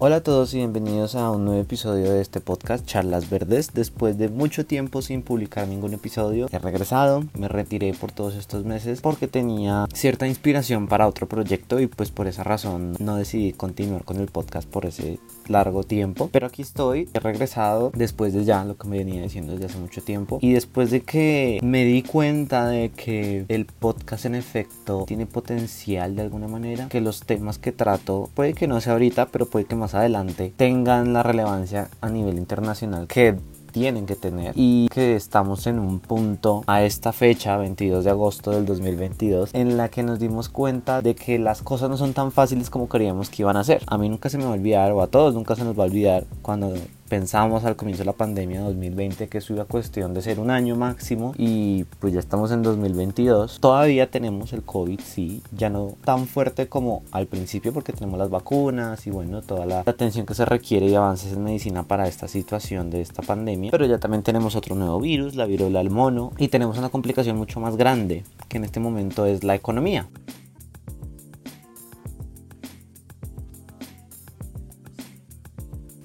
Hola a todos y bienvenidos a un nuevo episodio de este podcast Charlas Verdes. Después de mucho tiempo sin publicar ningún episodio, he regresado, me retiré por todos estos meses porque tenía cierta inspiración para otro proyecto y pues por esa razón no decidí continuar con el podcast por ese largo tiempo. Pero aquí estoy, he regresado después de ya lo que me venía diciendo desde hace mucho tiempo y después de que me di cuenta de que el podcast en efecto tiene potencial de alguna manera, que los temas que trato puede que no sea ahorita, pero puede que más adelante tengan la relevancia a nivel internacional que tienen que tener. Y que estamos en un punto a esta fecha 22 de agosto del 2022 en la que nos dimos cuenta de que las cosas no son tan fáciles como creíamos que iban a ser. A mí nunca se me va a olvidar o a todos nunca se nos va a olvidar cuando pensábamos al comienzo de la pandemia 2020 que eso iba a cuestión de ser un año máximo y pues ya estamos en 2022. Todavía tenemos el COVID, sí, ya no tan fuerte como al principio porque tenemos las vacunas y bueno, toda la atención que se requiere y avances en medicina para esta situación de esta pandemia. Pero ya también tenemos otro nuevo virus, la viruela del mono, y tenemos una complicación mucho más grande que en este momento es la economía.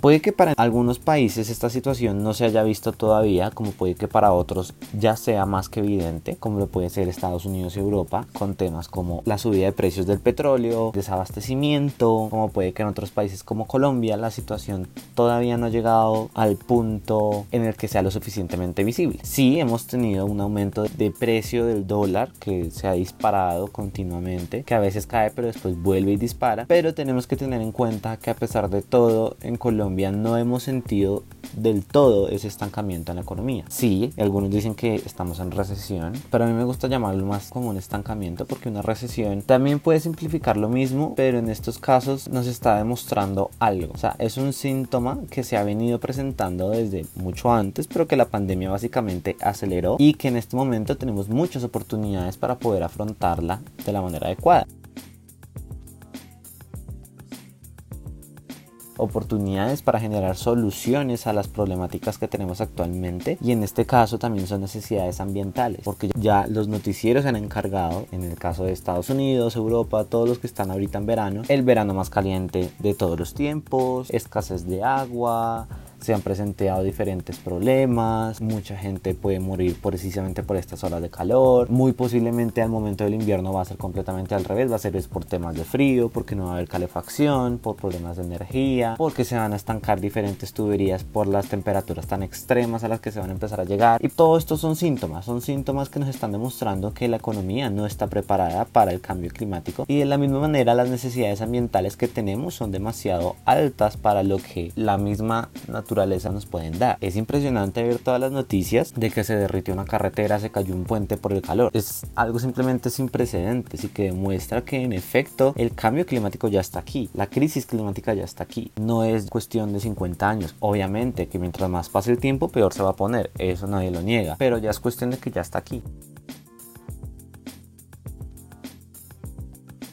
Puede que para algunos países esta situación no se haya visto todavía, como puede que para otros ya sea más que evidente, como lo puede ser Estados Unidos y Europa, con temas como la subida de precios del petróleo, desabastecimiento, como puede que en otros países como Colombia la situación todavía no ha llegado al punto en el que sea lo suficientemente visible. Sí, hemos tenido un aumento de precio del dólar que se ha disparado continuamente, que a veces cae pero después vuelve y dispara, pero tenemos que tener en cuenta que a pesar de todo en Colombia no hemos sentido del todo ese estancamiento en la economía. Sí, algunos dicen que estamos en recesión, pero a mí me gusta llamarlo más como un estancamiento porque una recesión también puede simplificar lo mismo, pero en estos casos nos está demostrando algo. O sea, es un síntoma que se ha venido presentando desde mucho antes, pero que la pandemia básicamente aceleró y que en este momento tenemos muchas oportunidades para poder afrontarla de la manera adecuada. Oportunidades para generar soluciones a las problemáticas que tenemos actualmente y en este caso también son necesidades ambientales porque ya los noticieros han encargado en el caso de Estados Unidos, Europa, todos los que están ahorita en verano, el verano más caliente de todos los tiempos, escasez de agua, se han presentado diferentes problemas, mucha gente puede morir precisamente por estas horas de calor, muy posiblemente al momento del invierno va a ser completamente al revés, va a ser por temas de frío, porque no va a haber calefacción, por problemas de energía, porque se van a estancar diferentes tuberías por las temperaturas tan extremas a las que se van a empezar a llegar. Y todo esto son síntomas, son síntomas que nos están demostrando que la economía no está preparada para el cambio climático. Y de la misma manera las necesidades ambientales que tenemos son demasiado altas para lo que la misma naturaleza nos pueden dar. Es impresionante ver todas las noticias de que se derritió una carretera, se cayó un puente por el calor. Es algo simplemente sin precedentes y que demuestra que en efecto el cambio climático ya está aquí, la crisis climática ya está aquí. No es cuestión de 50 años. Obviamente que mientras más pase el tiempo peor se va a poner, eso nadie lo niega, pero ya es cuestión de que ya está aquí.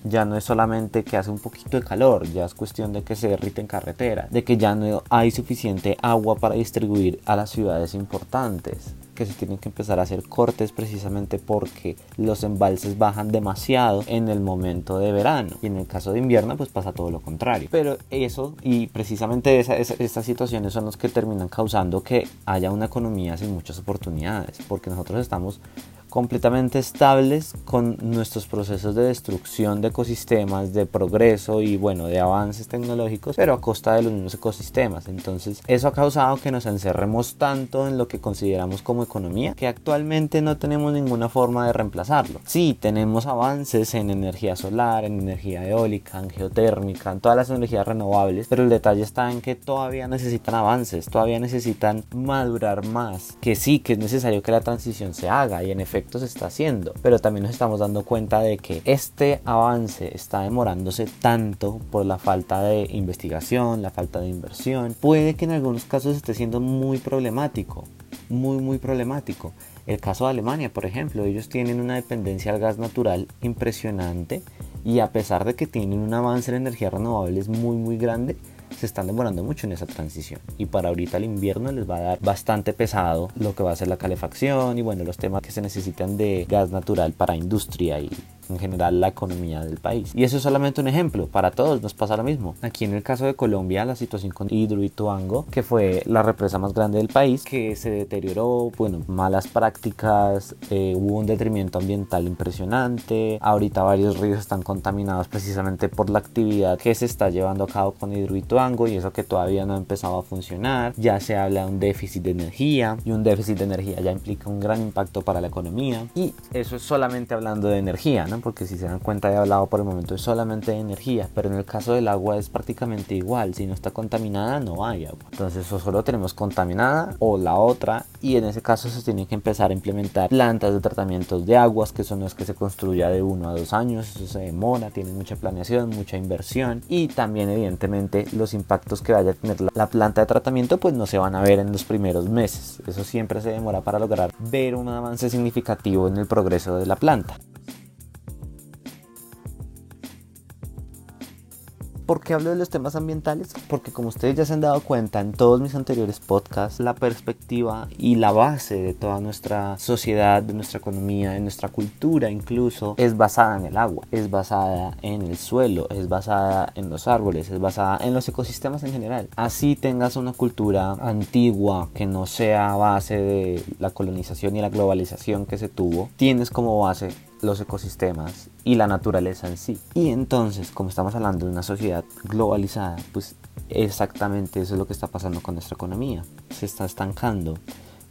Ya no es solamente que hace un poquito de calor, ya es cuestión de que se derrite en carretera, de que ya no hay suficiente agua para distribuir a las ciudades importantes que se tienen que empezar a hacer cortes precisamente porque los embalses bajan demasiado en el momento de verano. Y en el caso de invierno pues pasa todo lo contrario. Pero eso y precisamente estas situaciones son los que terminan causando que haya una economía sin muchas oportunidades porque nosotros estamos completamente estables con nuestros procesos de destrucción de ecosistemas, de progreso y bueno, de avances tecnológicos, pero a costa de los mismos ecosistemas. Entonces, eso ha causado que nos encerremos tanto en lo que consideramos como economía que actualmente no tenemos ninguna forma de reemplazarlo. Sí, tenemos avances en energía solar, en energía eólica, en geotérmica, en todas las energías renovables, pero el detalle está en que todavía necesitan avances, todavía necesitan madurar más, que sí, que es necesario que la transición se haga y en efecto se está haciendo, pero también nos estamos dando cuenta de que este avance está demorándose tanto por la falta de investigación, la falta de inversión, puede que en algunos casos esté siendo muy problemático, muy muy problemático. El caso de Alemania, por ejemplo, ellos tienen una dependencia al gas natural impresionante y a pesar de que tienen un avance en energías renovables muy muy grande, se están demorando mucho en esa transición. Y para ahorita el invierno les va a dar bastante pesado lo que va a ser la calefacción y bueno los temas que se necesitan de gas natural para industria y en general la economía del país. Y eso es solamente un ejemplo, para todos nos pasa lo mismo. Aquí en el caso de Colombia, la situación con Hidroituango, que fue la represa más grande del país, que se deterioró, bueno, malas prácticas, eh, hubo un detrimento ambiental impresionante, ahorita varios ríos están contaminados precisamente por la actividad que se está llevando a cabo con Hidroituango y eso que todavía no ha empezado a funcionar, ya se habla de un déficit de energía y un déficit de energía ya implica un gran impacto para la economía y eso es solamente hablando de energía, ¿no? Porque si se dan cuenta he hablado por el momento es solamente de energía, pero en el caso del agua es prácticamente igual, si no está contaminada no hay agua. Entonces o solo tenemos contaminada o la otra y en ese caso se tiene que empezar a implementar plantas de tratamientos de aguas que son las que se construya de uno a dos años, eso se demora, tiene mucha planeación, mucha inversión y también evidentemente los impactos que vaya a tener la planta de tratamiento pues no se van a ver en los primeros meses, eso siempre se demora para lograr ver un avance significativo en el progreso de la planta. ¿Por qué hablo de los temas ambientales? Porque como ustedes ya se han dado cuenta en todos mis anteriores podcasts, la perspectiva y la base de toda nuestra sociedad, de nuestra economía, de nuestra cultura incluso, es basada en el agua, es basada en el suelo, es basada en los árboles, es basada en los ecosistemas en general. Así tengas una cultura antigua que no sea base de la colonización y la globalización que se tuvo, tienes como base los ecosistemas y la naturaleza en sí. Y entonces, como estamos hablando de una sociedad globalizada, pues exactamente eso es lo que está pasando con nuestra economía. Se está estancando.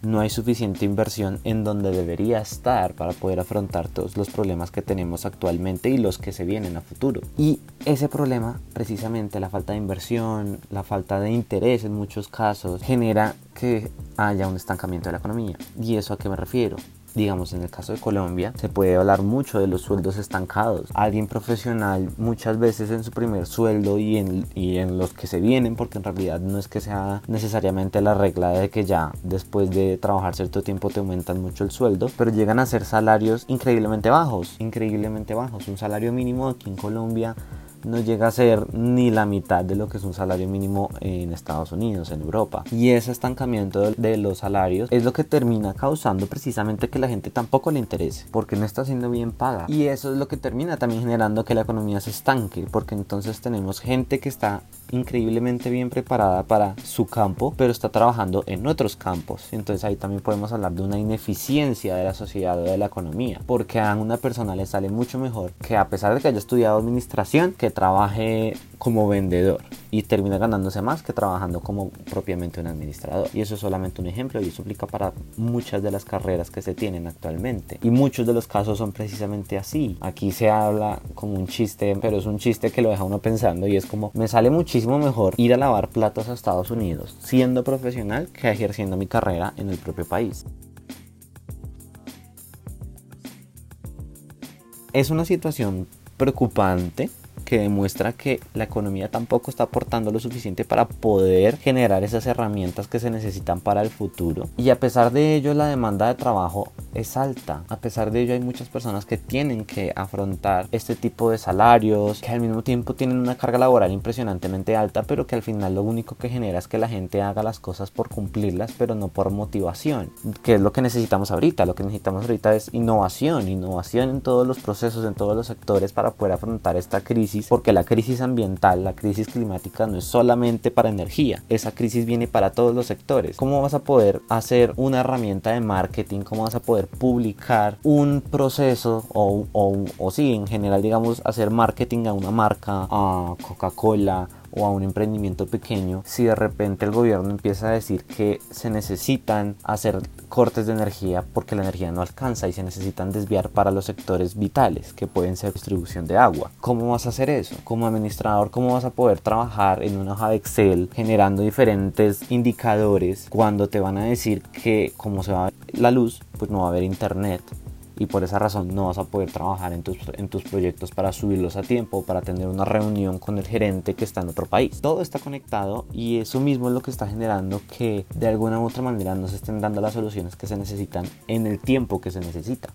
No hay suficiente inversión en donde debería estar para poder afrontar todos los problemas que tenemos actualmente y los que se vienen a futuro. Y ese problema, precisamente la falta de inversión, la falta de interés en muchos casos, genera que haya un estancamiento de la economía. ¿Y eso a qué me refiero? Digamos en el caso de Colombia, se puede hablar mucho de los sueldos estancados. Alguien profesional muchas veces en su primer sueldo y en, y en los que se vienen, porque en realidad no es que sea necesariamente la regla de que ya después de trabajar cierto tiempo te aumentan mucho el sueldo, pero llegan a ser salarios increíblemente bajos, increíblemente bajos. Un salario mínimo aquí en Colombia no llega a ser ni la mitad de lo que es un salario mínimo en Estados Unidos, en Europa. Y ese estancamiento de los salarios es lo que termina causando precisamente que la gente tampoco le interese, porque no está siendo bien paga. Y eso es lo que termina también generando que la economía se estanque, porque entonces tenemos gente que está increíblemente bien preparada para su campo, pero está trabajando en otros campos. Entonces ahí también podemos hablar de una ineficiencia de la sociedad o de la economía, porque a una persona le sale mucho mejor que a pesar de que haya estudiado administración, trabaje como vendedor y termina ganándose más que trabajando como propiamente un administrador. Y eso es solamente un ejemplo y eso aplica para muchas de las carreras que se tienen actualmente. Y muchos de los casos son precisamente así. Aquí se habla como un chiste, pero es un chiste que lo deja uno pensando y es como me sale muchísimo mejor ir a lavar platos a Estados Unidos siendo profesional que ejerciendo mi carrera en el propio país. Es una situación preocupante que demuestra que la economía tampoco está aportando lo suficiente para poder generar esas herramientas que se necesitan para el futuro. Y a pesar de ello, la demanda de trabajo es alta. A pesar de ello, hay muchas personas que tienen que afrontar este tipo de salarios, que al mismo tiempo tienen una carga laboral impresionantemente alta, pero que al final lo único que genera es que la gente haga las cosas por cumplirlas, pero no por motivación, que es lo que necesitamos ahorita. Lo que necesitamos ahorita es innovación, innovación en todos los procesos, en todos los sectores para poder afrontar esta crisis porque la crisis ambiental, la crisis climática no es solamente para energía, esa crisis viene para todos los sectores. ¿Cómo vas a poder hacer una herramienta de marketing? ¿Cómo vas a poder publicar un proceso o, o, o sí, en general, digamos, hacer marketing a una marca, a Coca-Cola? O a un emprendimiento pequeño si de repente el gobierno empieza a decir que se necesitan hacer cortes de energía porque la energía no alcanza y se necesitan desviar para los sectores vitales que pueden ser distribución de agua. ¿Cómo vas a hacer eso? Como administrador, ¿cómo vas a poder trabajar en una hoja de Excel generando diferentes indicadores cuando te van a decir que como se va la luz, pues no va a haber internet y por esa razón no vas a poder trabajar en tus, en tus proyectos para subirlos a tiempo, para tener una reunión con el gerente que está en otro país. Todo está conectado y eso mismo es lo que está generando que de alguna u otra manera no se estén dando las soluciones que se necesitan en el tiempo que se necesita.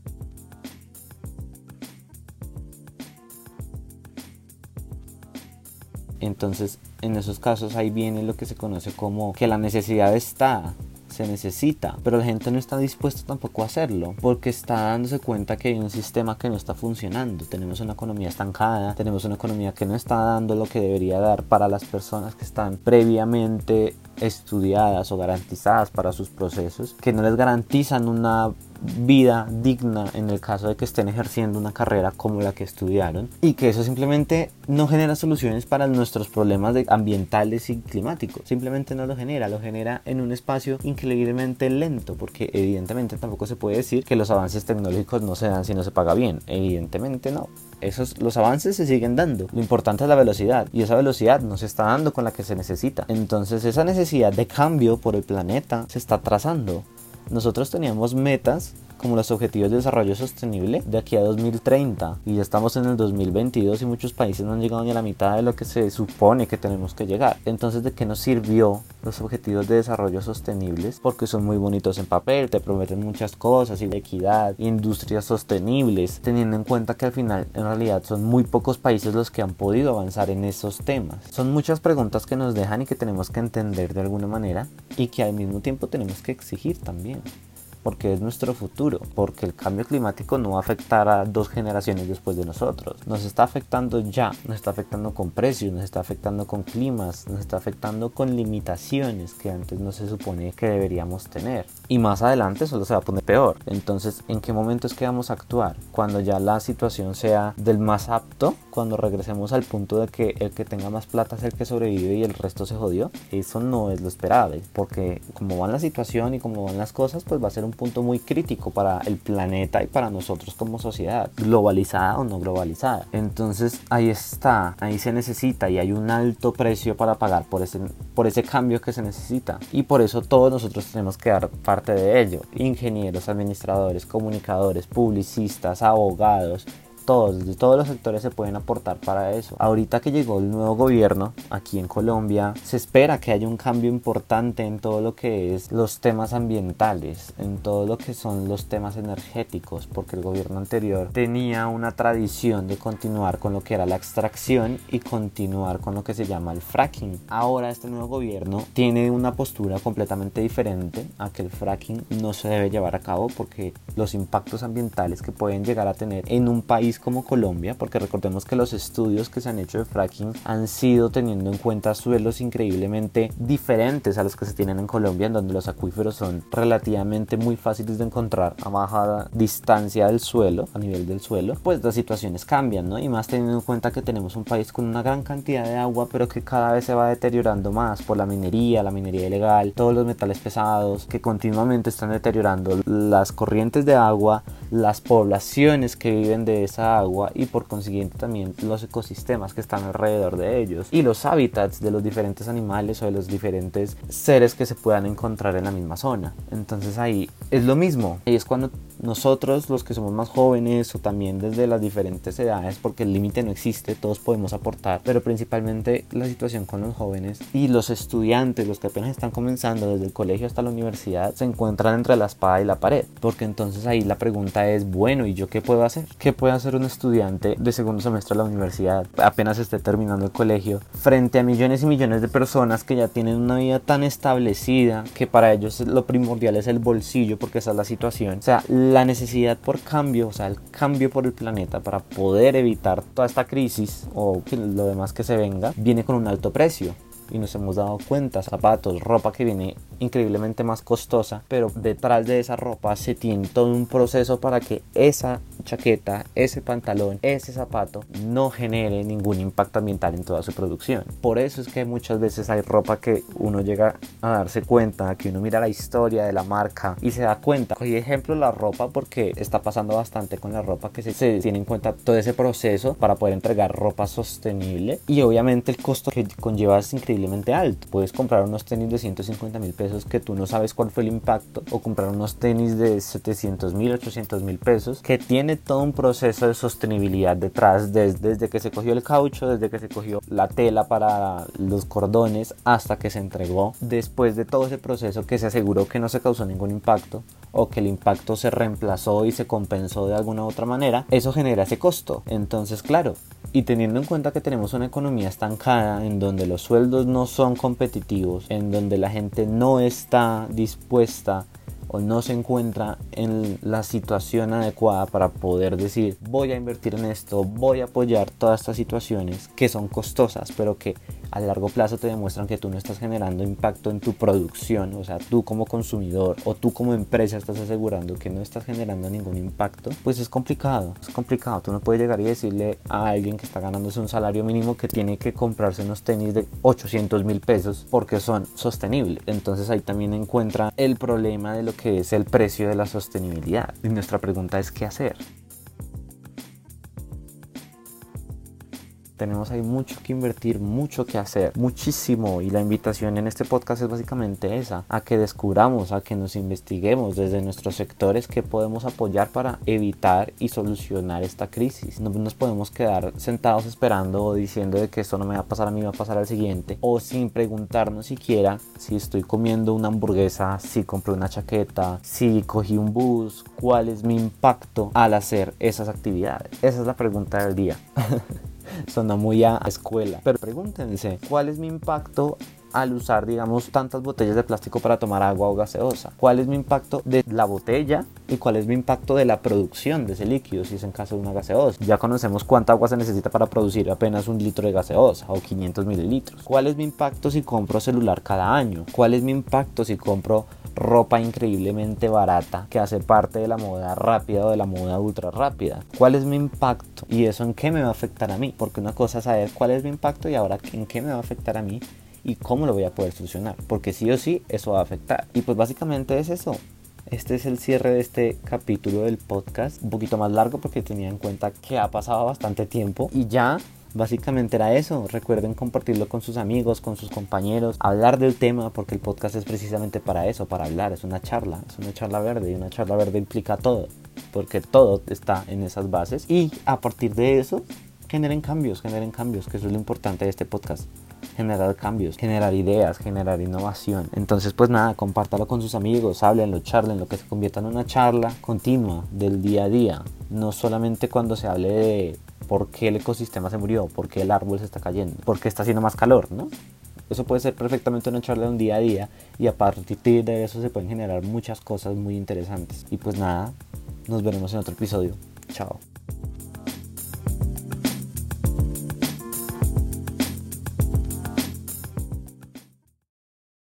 Entonces, en esos casos ahí viene lo que se conoce como que la necesidad está, se necesita, pero la gente no está dispuesta tampoco a hacerlo porque está dándose cuenta que hay un sistema que no está funcionando. Tenemos una economía estancada, tenemos una economía que no está dando lo que debería dar para las personas que están previamente estudiadas o garantizadas para sus procesos, que no les garantizan una vida digna en el caso de que estén ejerciendo una carrera como la que estudiaron y que eso simplemente no genera soluciones para nuestros problemas ambientales y climáticos simplemente no lo genera lo genera en un espacio increíblemente lento porque evidentemente tampoco se puede decir que los avances tecnológicos no se dan si no se paga bien evidentemente no esos, los avances se siguen dando. Lo importante es la velocidad y esa velocidad no se está dando con la que se necesita. Entonces esa necesidad de cambio por el planeta se está trazando nosotros teníamos metas como los Objetivos de Desarrollo Sostenible de aquí a 2030 y ya estamos en el 2022 y muchos países no han llegado ni a la mitad de lo que se supone que tenemos que llegar. Entonces, ¿de qué nos sirvió los Objetivos de Desarrollo Sostenibles? Porque son muy bonitos en papel, te prometen muchas cosas y equidad, industrias sostenibles, teniendo en cuenta que al final en realidad son muy pocos países los que han podido avanzar en esos temas. Son muchas preguntas que nos dejan y que tenemos que entender de alguna manera y que al mismo tiempo tenemos que exigir también porque es nuestro futuro, porque el cambio climático no va a afectar a dos generaciones después de nosotros. Nos está afectando ya, nos está afectando con precios, nos está afectando con climas, nos está afectando con limitaciones que antes no se supone que deberíamos tener. Y más adelante solo se va a poner peor. Entonces, ¿en qué momento es que vamos a actuar? Cuando ya la situación sea del más apto, cuando regresemos al punto de que el que tenga más plata es el que sobrevive y el resto se jodió. Eso no es lo esperable, porque como va la situación y como van las cosas, pues va a ser un punto muy crítico para el planeta y para nosotros como sociedad, globalizada o no globalizada. Entonces ahí está, ahí se necesita y hay un alto precio para pagar por ese, por ese cambio que se necesita. Y por eso todos nosotros tenemos que dar parte de ello. Ingenieros, administradores, comunicadores, publicistas, abogados, todos, todos los sectores se pueden aportar para eso. Ahorita que llegó el nuevo gobierno aquí en Colombia, se espera que haya un cambio importante en todo lo que es los temas ambientales, en todo lo que son los temas energéticos, porque el gobierno anterior tenía una tradición de continuar con lo que era la extracción y continuar con lo que se llama el fracking. Ahora este nuevo gobierno tiene una postura completamente diferente a que el fracking no se debe llevar a cabo porque los impactos ambientales que pueden llegar a tener en un país como Colombia, porque recordemos que los estudios que se han hecho de fracking han sido teniendo en cuenta suelos increíblemente diferentes a los que se tienen en Colombia, en donde los acuíferos son relativamente muy fáciles de encontrar a baja distancia del suelo, a nivel del suelo, pues las situaciones cambian, ¿no? Y más teniendo en cuenta que tenemos un país con una gran cantidad de agua, pero que cada vez se va deteriorando más por la minería, la minería ilegal, todos los metales pesados que continuamente están deteriorando las corrientes de agua, las poblaciones que viven de esa agua y por consiguiente también los ecosistemas que están alrededor de ellos y los hábitats de los diferentes animales o de los diferentes seres que se puedan encontrar en la misma zona. Entonces ahí es lo mismo. y es cuando nosotros los que somos más jóvenes o también desde las diferentes edades, porque el límite no existe, todos podemos aportar, pero principalmente la situación con los jóvenes y los estudiantes, los que apenas están comenzando desde el colegio hasta la universidad, se encuentran entre la espada y la pared, porque entonces ahí la pregunta es, bueno, ¿y yo qué puedo hacer? ¿Qué puede hacer un estudiante de segundo semestre de la universidad, apenas esté terminando el colegio, frente a millones y millones de personas que ya tienen una vida tan establecida que para ellos lo primordial es el bolsillo, porque esa es la situación? O sea, la necesidad por cambio, o sea, el cambio por el planeta para poder evitar toda esta crisis o lo demás que se venga, viene con un alto precio. Y nos hemos dado cuenta, zapatos, ropa que viene increíblemente más costosa, pero detrás de esa ropa se tiene todo un proceso para que esa chaqueta, ese pantalón, ese zapato no genere ningún impacto ambiental en toda su producción. Por eso es que muchas veces hay ropa que uno llega a darse cuenta, que uno mira la historia de la marca y se da cuenta. Cogí ejemplo la ropa porque está pasando bastante con la ropa que se, se tiene en cuenta todo ese proceso para poder entregar ropa sostenible y obviamente el costo que conlleva es increíblemente alto. Puedes comprar unos tenis de 150 mil pesos que tú no sabes cuál fue el impacto o comprar unos tenis de 700 mil, 800 mil pesos que tiene todo un proceso de sostenibilidad detrás desde, desde que se cogió el caucho, desde que se cogió la tela para los cordones hasta que se entregó. Después de todo ese proceso que se aseguró que no se causó ningún impacto o que el impacto se reemplazó y se compensó de alguna u otra manera, eso genera ese costo. Entonces, claro, Y teniendo en cuenta que tenemos una economía estancada en donde los sueldos no son competitivos, en donde la gente no está dispuesta o no se encuentra en la situación adecuada para poder decir voy a invertir en esto, voy a apoyar todas estas situaciones que son costosas, pero que a largo plazo te demuestran que tú no estás generando impacto en tu producción, o sea, tú como consumidor o tú como empresa estás asegurando que no estás generando ningún impacto, pues es complicado, es complicado. Tú no puedes llegar y decirle a alguien que está ganándose un salario mínimo que tiene que comprarse unos tenis de 800 mil pesos porque son sostenibles. Entonces ahí también encuentra el problema de lo que es el precio de la sostenibilidad. Y nuestra pregunta es qué hacer. Tenemos ahí mucho que invertir, mucho que hacer, muchísimo. Y la invitación en este podcast es básicamente esa, a que descubramos, a que nos investiguemos desde nuestros sectores qué podemos apoyar para evitar y solucionar esta crisis. No nos podemos quedar sentados esperando o diciendo de que esto no me va a pasar a mí, va a pasar al siguiente. O sin preguntarnos siquiera si estoy comiendo una hamburguesa, si compré una chaqueta, si cogí un bus, cuál es mi impacto al hacer esas actividades. Esa es la pregunta del día. Suena muy a escuela. Pero pregúntense, ¿cuál es mi impacto al usar, digamos, tantas botellas de plástico para tomar agua o gaseosa? ¿Cuál es mi impacto de la botella y cuál es mi impacto de la producción de ese líquido si es en caso de una gaseosa? Ya conocemos cuánta agua se necesita para producir apenas un litro de gaseosa o 500 mililitros. ¿Cuál es mi impacto si compro celular cada año? ¿Cuál es mi impacto si compro ropa increíblemente barata que hace parte de la moda rápida o de la moda ultra rápida. ¿Cuál es mi impacto? ¿Y eso en qué me va a afectar a mí? Porque una cosa es saber cuál es mi impacto y ahora en qué me va a afectar a mí y cómo lo voy a poder solucionar. Porque sí o sí eso va a afectar. Y pues básicamente es eso. Este es el cierre de este capítulo del podcast, un poquito más largo porque tenía en cuenta que ha pasado bastante tiempo y ya Básicamente era eso. Recuerden compartirlo con sus amigos, con sus compañeros, hablar del tema, porque el podcast es precisamente para eso, para hablar. Es una charla, es una charla verde y una charla verde implica todo, porque todo está en esas bases. Y a partir de eso, generen cambios, generen cambios, que eso es lo importante de este podcast. Generar cambios, generar ideas, generar innovación. Entonces, pues nada, compártalo con sus amigos, háblenlo, charlen, que se convierta en una charla continua del día a día. No solamente cuando se hable de por qué el ecosistema se murió, por qué el árbol se está cayendo, por qué está haciendo más calor, ¿no? Eso puede ser perfectamente una charla de un día a día y a partir de eso se pueden generar muchas cosas muy interesantes. Y pues nada, nos veremos en otro episodio. Chao.